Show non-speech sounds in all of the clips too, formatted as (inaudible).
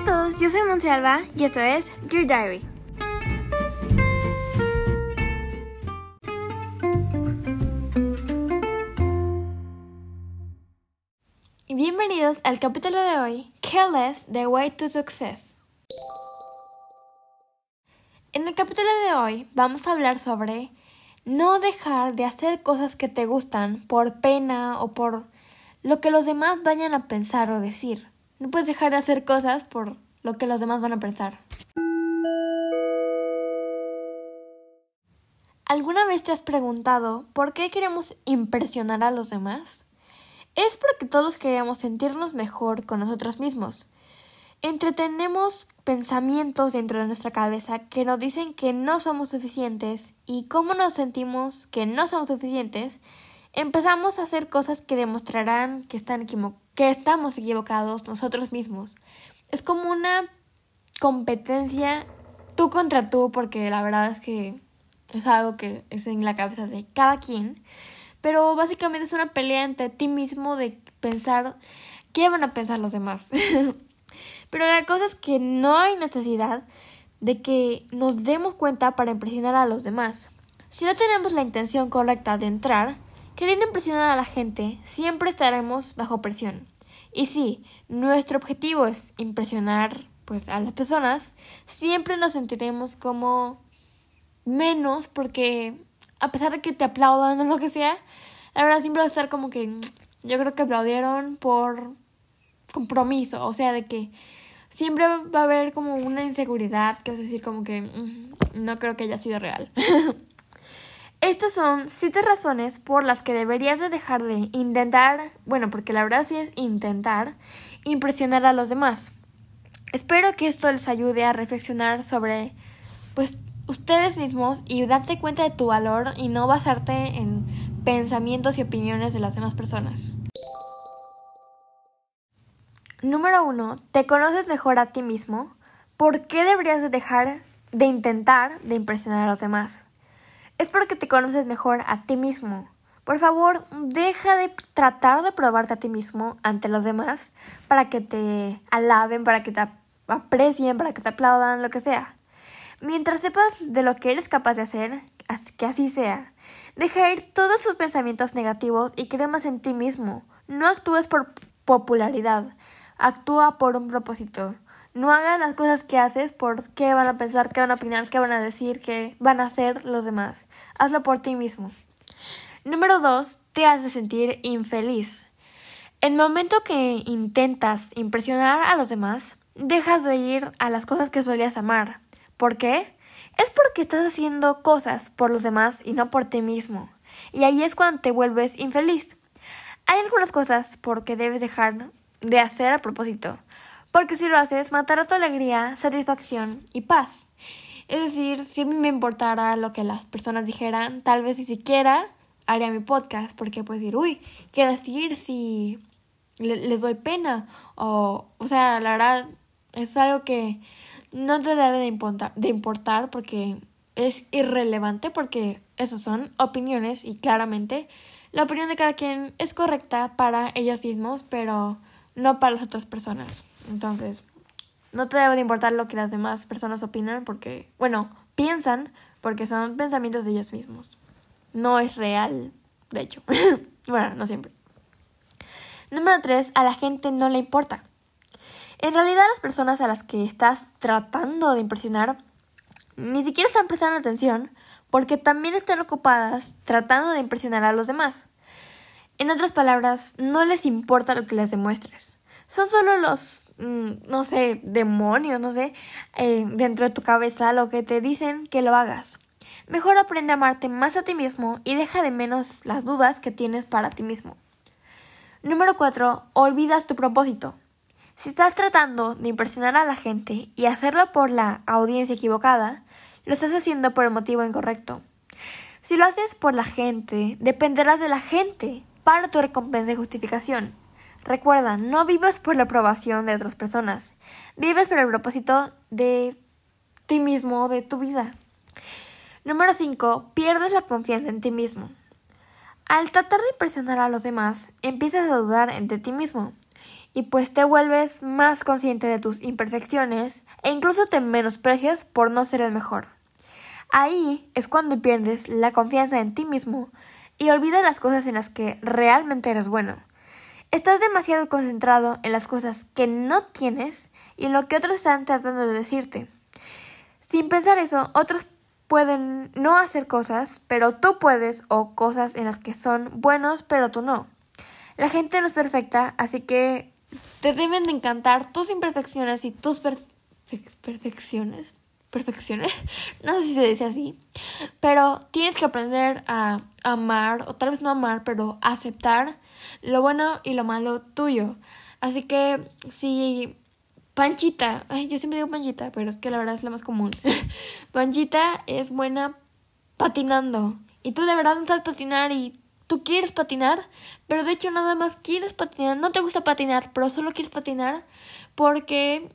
a todos, yo soy Monsalva y esto es Dear Diary. Bienvenidos al capítulo de hoy, Careless, The Way to Success. En el capítulo de hoy vamos a hablar sobre no dejar de hacer cosas que te gustan por pena o por lo que los demás vayan a pensar o decir. No puedes dejar de hacer cosas por lo que los demás van a pensar. ¿Alguna vez te has preguntado por qué queremos impresionar a los demás? Es porque todos queremos sentirnos mejor con nosotros mismos. Entretenemos pensamientos dentro de nuestra cabeza que nos dicen que no somos suficientes y cómo nos sentimos que no somos suficientes, empezamos a hacer cosas que demostrarán que están que estamos equivocados nosotros mismos. Es como una competencia tú contra tú, porque la verdad es que es algo que es en la cabeza de cada quien. Pero básicamente es una pelea entre ti mismo de pensar qué van a pensar los demás. (laughs) Pero la cosa es que no hay necesidad de que nos demos cuenta para impresionar a los demás. Si no tenemos la intención correcta de entrar, queriendo impresionar a la gente, siempre estaremos bajo presión. Y si nuestro objetivo es impresionar pues a las personas, siempre nos sentiremos como menos porque a pesar de que te aplaudan o lo que sea, la verdad siempre va a estar como que mm, yo creo que aplaudieron por compromiso, o sea, de que siempre va a haber como una inseguridad que vas a decir como que mm, no creo que haya sido real. (laughs) Estas son siete razones por las que deberías de dejar de intentar, bueno, porque la verdad sí es intentar impresionar a los demás. Espero que esto les ayude a reflexionar sobre, pues, ustedes mismos y darte cuenta de tu valor y no basarte en pensamientos y opiniones de las demás personas. Número uno, ¿te conoces mejor a ti mismo? ¿Por qué deberías de dejar de intentar de impresionar a los demás? Es porque te conoces mejor a ti mismo. Por favor, deja de tratar de probarte a ti mismo ante los demás para que te alaben, para que te aprecien, para que te aplaudan, lo que sea. Mientras sepas de lo que eres capaz de hacer, que así sea. Deja ir todos sus pensamientos negativos y cree más en ti mismo. No actúes por popularidad, actúa por un propósito. No hagas las cosas que haces por qué van a pensar, qué van a opinar, qué van a decir, qué van a hacer los demás. Hazlo por ti mismo. Número dos, te hace sentir infeliz. En el momento que intentas impresionar a los demás, dejas de ir a las cosas que solías amar. ¿Por qué? Es porque estás haciendo cosas por los demás y no por ti mismo. Y ahí es cuando te vuelves infeliz. Hay algunas cosas porque debes dejar de hacer a propósito porque si lo haces, matará tu alegría, satisfacción y paz. Es decir, si a mí me importara lo que las personas dijeran, tal vez ni siquiera haría mi podcast, porque puedes decir, uy, ¿qué decir si les doy pena? O, o sea, la verdad, es algo que no te debe de importar, de importar porque es irrelevante, porque esas son opiniones y claramente la opinión de cada quien es correcta para ellos mismos, pero no para las otras personas. Entonces, no te debe de importar lo que las demás personas opinan porque, bueno, piensan porque son pensamientos de ellos mismos. No es real, de hecho. (laughs) bueno, no siempre. Número 3. A la gente no le importa. En realidad las personas a las que estás tratando de impresionar ni siquiera están prestando atención porque también están ocupadas tratando de impresionar a los demás. En otras palabras, no les importa lo que les demuestres son solo los, mm, no sé, demonios, no sé, eh, dentro de tu cabeza lo que te dicen que lo hagas. Mejor aprende a amarte más a ti mismo y deja de menos las dudas que tienes para ti mismo. Número 4. Olvidas tu propósito. Si estás tratando de impresionar a la gente y hacerlo por la audiencia equivocada, lo estás haciendo por el motivo incorrecto. Si lo haces por la gente, dependerás de la gente para tu recompensa y justificación. Recuerda, no vives por la aprobación de otras personas, vives por el propósito de ti mismo, de tu vida. Número 5. Pierdes la confianza en ti mismo. Al tratar de impresionar a los demás, empiezas a dudar entre ti mismo y pues te vuelves más consciente de tus imperfecciones e incluso te menosprecias por no ser el mejor. Ahí es cuando pierdes la confianza en ti mismo y olvidas las cosas en las que realmente eres bueno. Estás demasiado concentrado en las cosas que no tienes y en lo que otros están tratando de decirte. Sin pensar eso, otros pueden no hacer cosas, pero tú puedes, o cosas en las que son buenos, pero tú no. La gente no es perfecta, así que te deben de encantar tus imperfecciones y tus perfecciones. Perfecciones, (laughs) no sé si se dice así, pero tienes que aprender a amar, o tal vez no amar, pero aceptar lo bueno y lo malo tuyo. Así que si Panchita, ay, yo siempre digo Panchita, pero es que la verdad es la más común. (laughs) Panchita es buena patinando y tú de verdad no sabes patinar y tú quieres patinar, pero de hecho nada más quieres patinar, no te gusta patinar, pero solo quieres patinar porque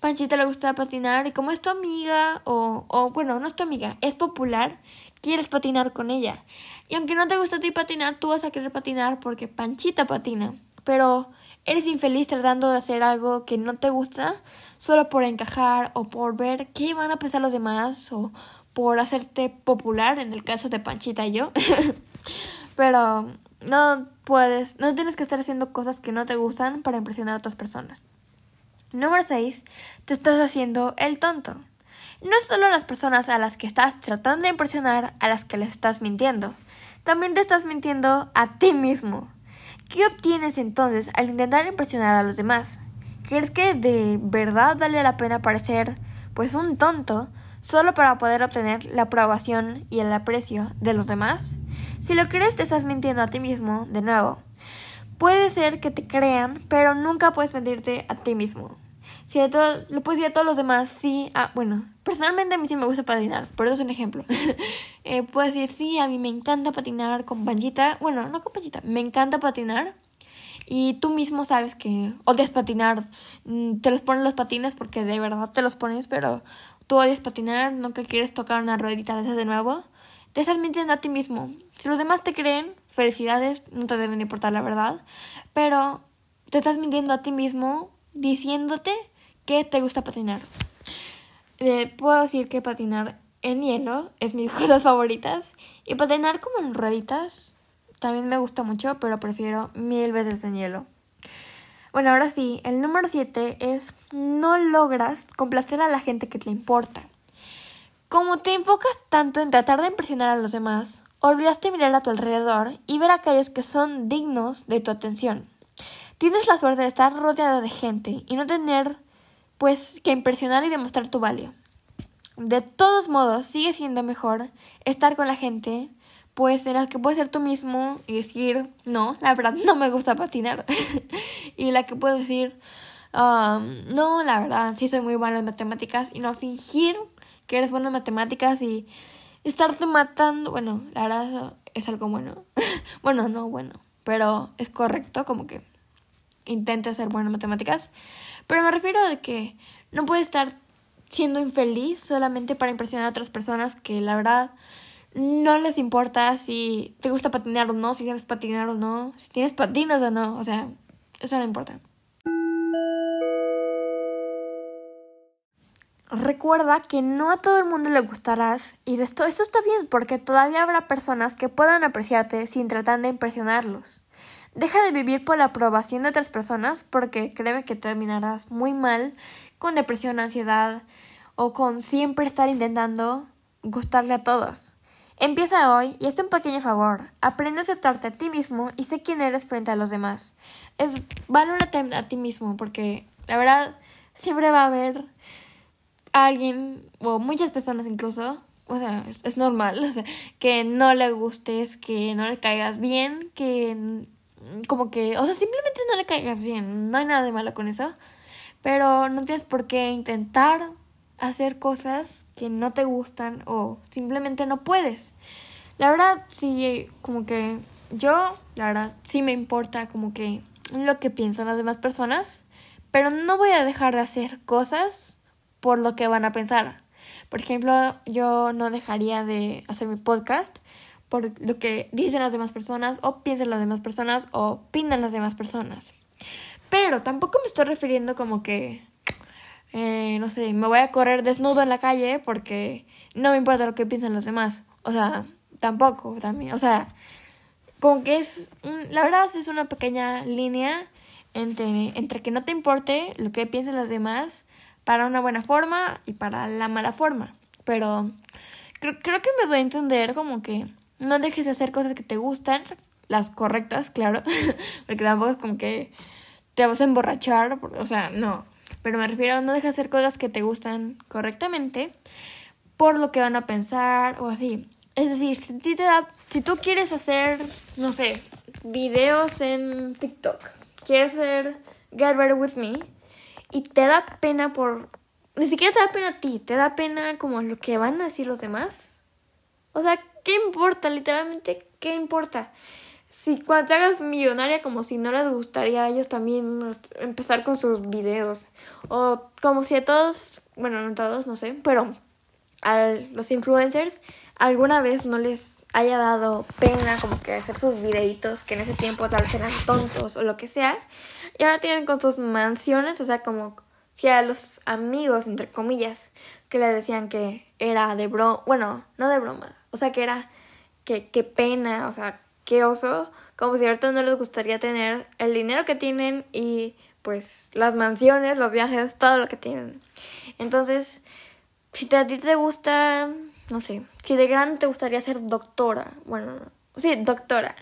Panchita le gusta patinar y como es tu amiga o, o bueno, no es tu amiga, es popular, quieres patinar con ella. Y aunque no te gusta a ti patinar, tú vas a querer patinar porque Panchita patina, pero eres infeliz tratando de hacer algo que no te gusta solo por encajar o por ver qué van a pensar los demás o por hacerte popular en el caso de Panchita y yo. (laughs) Pero no puedes, no tienes que estar haciendo cosas que no te gustan para impresionar a otras personas. Número 6. Te estás haciendo el tonto. No solo las personas a las que estás tratando de impresionar a las que les estás mintiendo. También te estás mintiendo a ti mismo. ¿Qué obtienes entonces al intentar impresionar a los demás? ¿Crees que de verdad vale la pena parecer pues un tonto solo para poder obtener la aprobación y el aprecio de los demás? Si lo crees, te estás mintiendo a ti mismo, de nuevo. Puede ser que te crean, pero nunca puedes mentirte a ti mismo. Si lo puedes decir a todos los demás, sí, ah, bueno, personalmente a mí sí me gusta patinar, por eso es un ejemplo. (laughs) eh, puedes decir, sí, a mí me encanta patinar con Panchita, bueno, no con Panchita, me encanta patinar, y tú mismo sabes que odias patinar, mm, te los pones los patines porque de verdad te los pones, pero tú odias patinar, nunca quieres tocar una ruedita de esas de nuevo, te estás mintiendo a ti mismo. Si los demás te creen, felicidades, no te deben importar la verdad, pero te estás mintiendo a ti mismo diciéndote que te gusta patinar. Eh, puedo decir que patinar en hielo es mis (laughs) cosas favoritas y patinar como en rueditas también me gusta mucho, pero prefiero mil veces en hielo. Bueno, ahora sí, el número 7 es no logras complacer a la gente que te importa. Como te enfocas tanto en tratar de impresionar a los demás, olvidaste mirar a tu alrededor y ver a aquellos que son dignos de tu atención. Tienes la suerte de estar rodeado de gente y no tener, pues, que impresionar y demostrar tu valía. De todos modos, sigue siendo mejor estar con la gente, pues, en la que puedes ser tú mismo y decir, no, la verdad no me gusta patinar. (laughs) y la que puedes decir, um, no, la verdad sí soy muy buena en matemáticas y no fingir que eres bueno en matemáticas y estarte matando, bueno, la verdad es algo bueno. (laughs) bueno, no bueno, pero es correcto, como que intente ser bueno en matemáticas. Pero me refiero a que no puedes estar siendo infeliz solamente para impresionar a otras personas que la verdad no les importa si te gusta patinar o no, si sabes patinar o no, si tienes patinas o no, o sea, eso no importa. Recuerda que no a todo el mundo le gustarás y esto, esto está bien porque todavía habrá personas que puedan apreciarte sin tratar de impresionarlos. Deja de vivir por la aprobación de otras personas porque créeme que terminarás muy mal con depresión, ansiedad o con siempre estar intentando gustarle a todos. Empieza hoy y es un pequeño favor. Aprende a aceptarte a ti mismo y sé quién eres frente a los demás. Es, valórate a ti mismo porque la verdad siempre va a haber alguien, o muchas personas incluso, o sea, es, normal, (laughs) o sea, que no le gustes, que no le caigas bien, que como que, o sea, simplemente no le caigas bien, no hay nada de malo con eso, pero no tienes por qué intentar hacer cosas que no te gustan o simplemente no puedes. La verdad, sí, como que yo, la verdad, sí me importa como que lo que piensan las demás personas, pero no voy a dejar de hacer cosas por lo que van a pensar. Por ejemplo, yo no dejaría de hacer mi podcast por lo que dicen las demás personas o piensan las demás personas o opinan las demás personas. Pero tampoco me estoy refiriendo como que, eh, no sé, me voy a correr desnudo en la calle porque no me importa lo que piensen los demás. O sea, tampoco, también. O sea, como que es, la verdad es una pequeña línea entre, entre que no te importe lo que piensen los demás para una buena forma y para la mala forma. Pero creo, creo que me doy a entender como que no dejes de hacer cosas que te gustan, las correctas, claro, (laughs) porque tampoco es como que te vas a emborrachar, o sea, no. Pero me refiero a no dejes de hacer cosas que te gustan correctamente por lo que van a pensar o así. Es decir, si, te da, si tú quieres hacer, no sé, videos en TikTok, quieres hacer Get Ready With Me y te da pena por... Ni siquiera te da pena a ti, te da pena como lo que van a decir los demás. O sea, ¿qué importa? Literalmente, ¿qué importa? Si cuando te hagas millonaria, como si no les gustaría a ellos también empezar con sus videos. O como si a todos, bueno, no todos, no sé, pero a los influencers alguna vez no les haya dado pena como que hacer sus videitos que en ese tiempo tal vez eran tontos o lo que sea. Y ahora tienen con sus mansiones, o sea, como si a los amigos, entre comillas, que le decían que era de broma, bueno, no de broma, o sea, que era que qué pena, o sea, qué oso, como si ahorita no les gustaría tener el dinero que tienen y pues las mansiones, los viajes, todo lo que tienen. Entonces, si a ti te gusta no sé, si de grande te gustaría ser doctora, bueno, sí, doctora,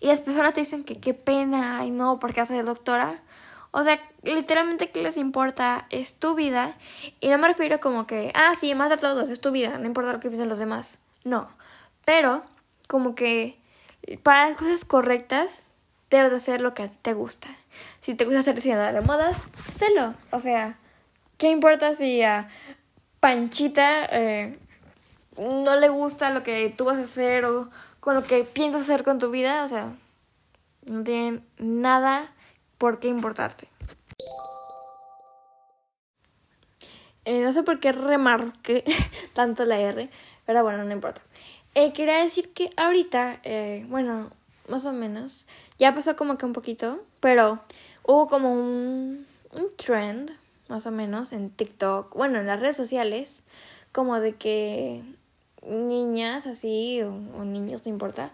y las personas te dicen que qué pena, y no, porque haces doctora, o sea, literalmente que les importa es tu vida, y no me refiero como que, ah, sí, mata a todos, es tu vida, no importa lo que piensen los demás, no, pero como que para las cosas correctas debes hacer lo que te gusta. Si te gusta ser diseñadora de modas, sélo. O sea, ¿qué importa si a Panchita eh, no le gusta lo que tú vas a hacer o con lo que piensas hacer con tu vida, o sea, no tienen nada por qué importarte. Eh, no sé por qué remarque (laughs) tanto la R, pero bueno, no importa. Eh, quería decir que ahorita, eh, bueno, más o menos, ya pasó como que un poquito, pero hubo como un, un trend, más o menos, en TikTok, bueno, en las redes sociales, como de que niñas así o, niños, no importa,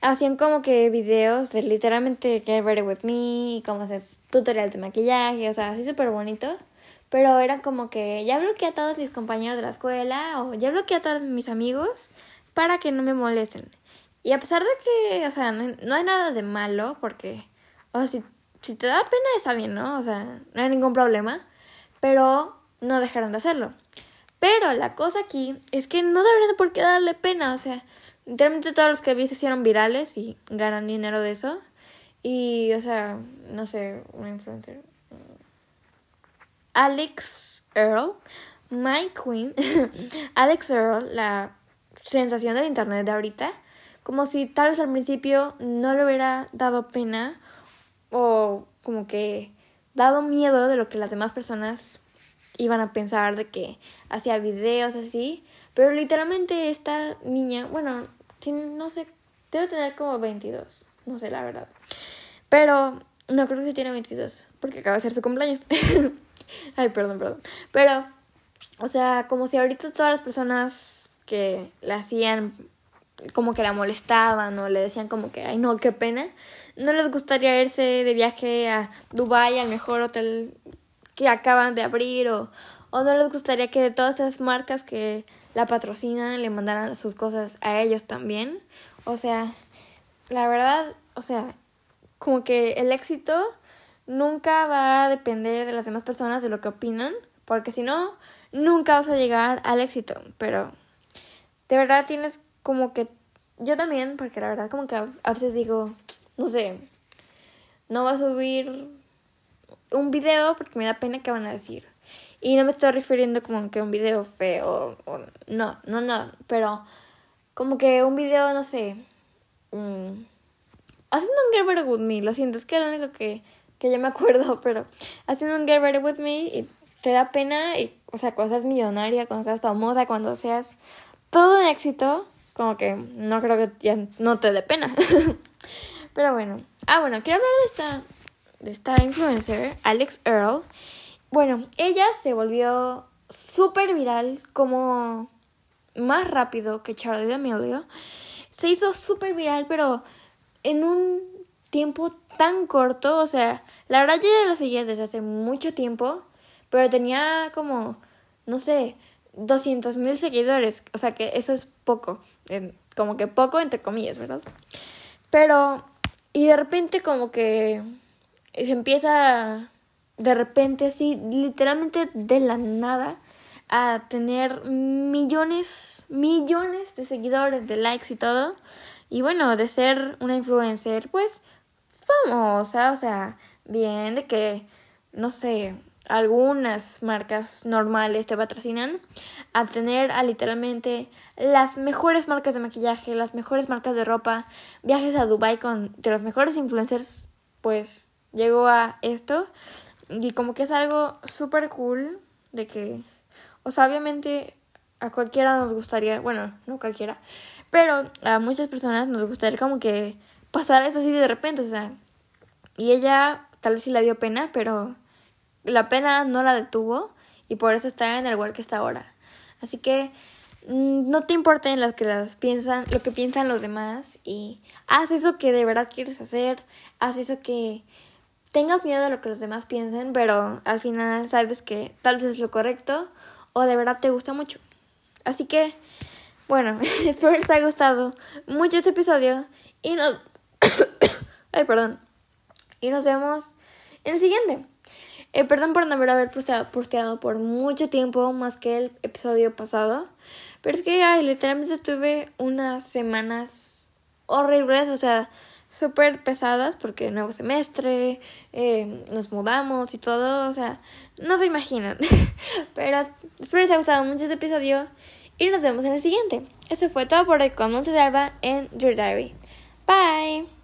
hacían como que videos de literalmente Get Ready With Me y como hacer tutorial de maquillaje, o sea, así súper bonito. Pero era como que ya bloqueé a todos mis compañeros de la escuela o ya bloqueé a todos mis amigos para que no me molesten. Y a pesar de que, o sea, no, hay nada de malo porque, o sea, si, si te da pena está bien, ¿no? O sea, no hay ningún problema. Pero no dejaron de hacerlo. Pero la cosa aquí es que no deberían por qué darle pena. O sea, literalmente todos los que vi se hicieron virales y ganan dinero de eso. Y, o sea, no sé, una influencer. Alex Earl, My Queen. (laughs) Alex Earl, la sensación del internet de ahorita. Como si tal vez al principio no le hubiera dado pena o como que dado miedo de lo que las demás personas iban a pensar de que hacía videos así. Pero literalmente esta niña, bueno, no sé, debe tener como 22, no sé la verdad. Pero no creo que tiene 22, porque acaba de ser su cumpleaños. (laughs) (laughs) Ay, perdón, perdón. Pero, o sea, como si ahorita todas las personas que la hacían como que la molestaban o le decían como que, ay no, qué pena, no les gustaría irse de viaje a Dubai al mejor hotel que acaban de abrir o, o no les gustaría que de todas esas marcas que la patrocinan le mandaran sus cosas a ellos también. O sea, la verdad, o sea, como que el éxito nunca va a depender de las demás personas de lo que opinan, porque si no, nunca vas a llegar al éxito. Pero de verdad tienes como que yo también, porque la verdad como que a veces digo, no sé, no va a subir un video porque me da pena que van a decir. Y no me estoy refiriendo como que un video feo o no, no, no, pero como que un video, no sé, um, haciendo un Get Ready With Me, lo siento, es que lo único que, que yo me acuerdo, (laughs) pero haciendo un Get Ready With Me y te da pena, y, o sea, cuando seas millonaria, cuando seas famosa, cuando seas todo un éxito, como que no creo que ya no te dé pena. (laughs) pero bueno, ah, bueno, quiero hablar de esta de esta influencer, Alex Earl. Bueno, ella se volvió súper viral como más rápido que Charlie D'Amelio. Se hizo súper viral, pero en un tiempo tan corto. O sea, la verdad yo ya la seguía desde hace mucho tiempo, pero tenía como, no sé, 200 mil seguidores. O sea que eso es poco. como que poco entre comillas, ¿verdad? Pero, y de repente como que se empieza, de repente así, literalmente de la nada, a tener millones, millones de seguidores, de likes y todo. Y bueno, de ser una influencer, pues famosa, o sea, bien, de que, no sé, algunas marcas normales te patrocinan, a tener a literalmente las mejores marcas de maquillaje, las mejores marcas de ropa, viajes a Dubai con de los mejores influencers, pues llegó a esto. Y como que es algo súper cool de que, o sea, obviamente a cualquiera nos gustaría, bueno, no cualquiera, pero a muchas personas nos gustaría como que pasar eso así de repente, o sea, y ella tal vez sí le dio pena, pero la pena no la detuvo y por eso está en el lugar que está ahora. Así que mm, no te importen lo que las piensan, lo que piensan los demás y haz eso que de verdad quieres hacer, haz eso que tengas miedo de lo que los demás piensen, pero al final sabes que tal vez es lo correcto o de verdad te gusta mucho. Así que, bueno, (laughs) espero les haya gustado mucho este episodio y nos... (coughs) Ay, perdón. Y nos vemos en el siguiente. Eh, perdón por no haber posteado, por mucho tiempo más que el episodio pasado. Pero es que, ay, literalmente tuve unas semanas horribles, o sea, súper pesadas porque nuevo semestre, eh, nos mudamos y todo, o sea, no se imaginan. (laughs) Pero espero les haya gustado mucho este episodio y nos vemos en el siguiente. Eso fue todo por con Monte de Alba en Your Diary. Bye.